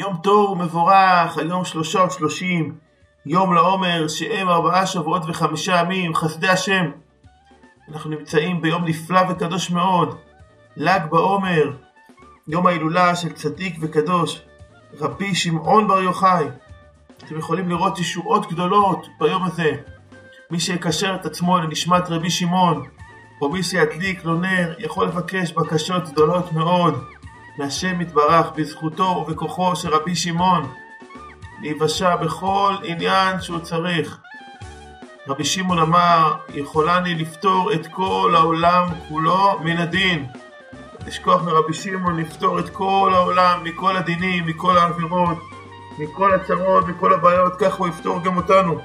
יום טוב ומבורך, היום שלושה ושלושים, יום לעומר, שהם ארבעה שבועות וחמישה ימים, חסדי השם. אנחנו נמצאים ביום נפלא וקדוש מאוד, ל"ג בעומר, יום ההילולה של צדיק וקדוש, רבי שמעון בר יוחאי. אתם יכולים לראות ישועות גדולות ביום הזה. מי שיקשר את עצמו לנשמת רבי שמעון, או מי שידליק לו נר, יכול לבקש בקשות גדולות מאוד מהשם יתברך בזכותו ובכוחו של רבי שמעון, להיוושע בכל עניין שהוא צריך. רבי שמעון אמר, יכולני לפתור את כל העולם כולו מן הדין. לשכוח מרבי שמעון לפתור את כל העולם מכל הדינים, מכל העבירות, מכל הצרות, מכל הבעיות, כך הוא יפתור גם אותנו.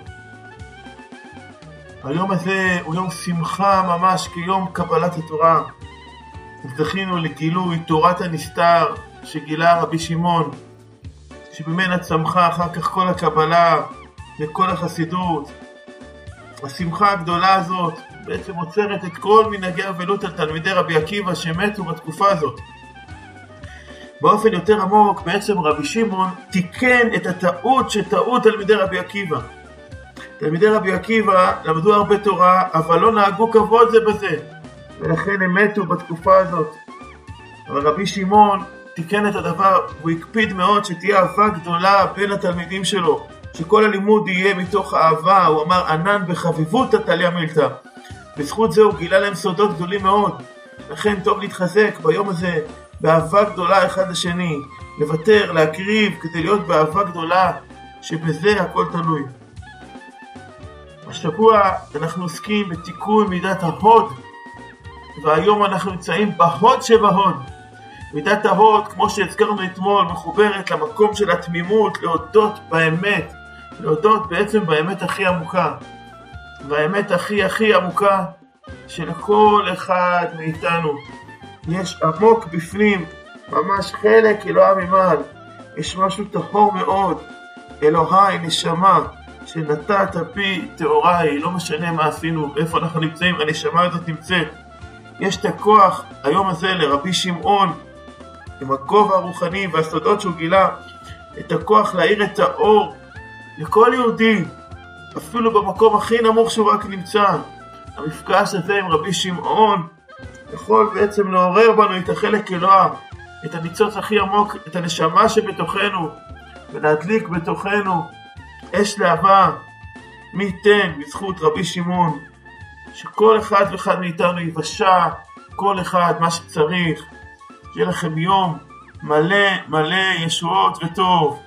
היום הזה הוא יום שמחה ממש כיום קבלת התורה. זכינו לגילוי תורת הנסתר שגילה רבי שמעון, שממנה צמחה אחר כך כל הקבלה וכל החסידות. השמחה הגדולה הזאת בעצם עוצרת את כל מנהגי אבלות על תלמידי רבי עקיבא שמתו בתקופה הזאת. באופן יותר עמוק, בעצם רבי שמעון תיקן את הטעות שטעו תלמידי רבי עקיבא. תלמידי רבי עקיבא למדו הרבה תורה, אבל לא נהגו כבוד זה בזה, ולכן הם מתו בתקופה הזאת. אבל רבי שמעון תיקן את הדבר, והוא הקפיד מאוד שתהיה אהבה גדולה בין התלמידים שלו, שכל הלימוד יהיה מתוך אהבה, הוא אמר ענן בחביבות תליה מילתא. בזכות זה הוא גילה להם סודות גדולים מאוד. לכן טוב להתחזק ביום הזה באהבה גדולה אחד לשני, לוותר, להקריב, כדי להיות באהבה גדולה, שבזה הכל תלוי. השבוע אנחנו עוסקים בתיקון מידת ההוד, והיום אנחנו נמצאים בהוד שבהוד. מידת ההוד, כמו שהזכרנו אתמול, מחוברת למקום של התמימות, להודות באמת, להודות בעצם באמת הכי עמוקה. והאמת הכי הכי עמוקה, שלכל אחד מאיתנו יש עמוק בפנים, ממש חלק אלוהה ממעל, יש משהו טהור מאוד, אלוהי, נשמה, שנתת בי טהוריי, לא משנה מה עשינו, איפה אנחנו נמצאים, הנשמה הזאת נמצאת. יש את הכוח היום הזה לרבי שמעון, עם הכובע הרוחני והסודות שהוא גילה, את הכוח להאיר את האור לכל יהודי, אפילו במקום הכי נמוך שהוא רק נמצא. המפגש הזה עם רבי שמעון יכול בעצם לעורר בנו את החלק אלוה, את הניצוץ הכי עמוק, את הנשמה שבתוכנו, ולהדליק בתוכנו אש להבה. מי ייתן בזכות רבי שמעון, שכל אחד ואחד מאיתנו יבשע כל אחד מה שצריך. שיהיה לכם יום מלא מלא ישועות וטוב.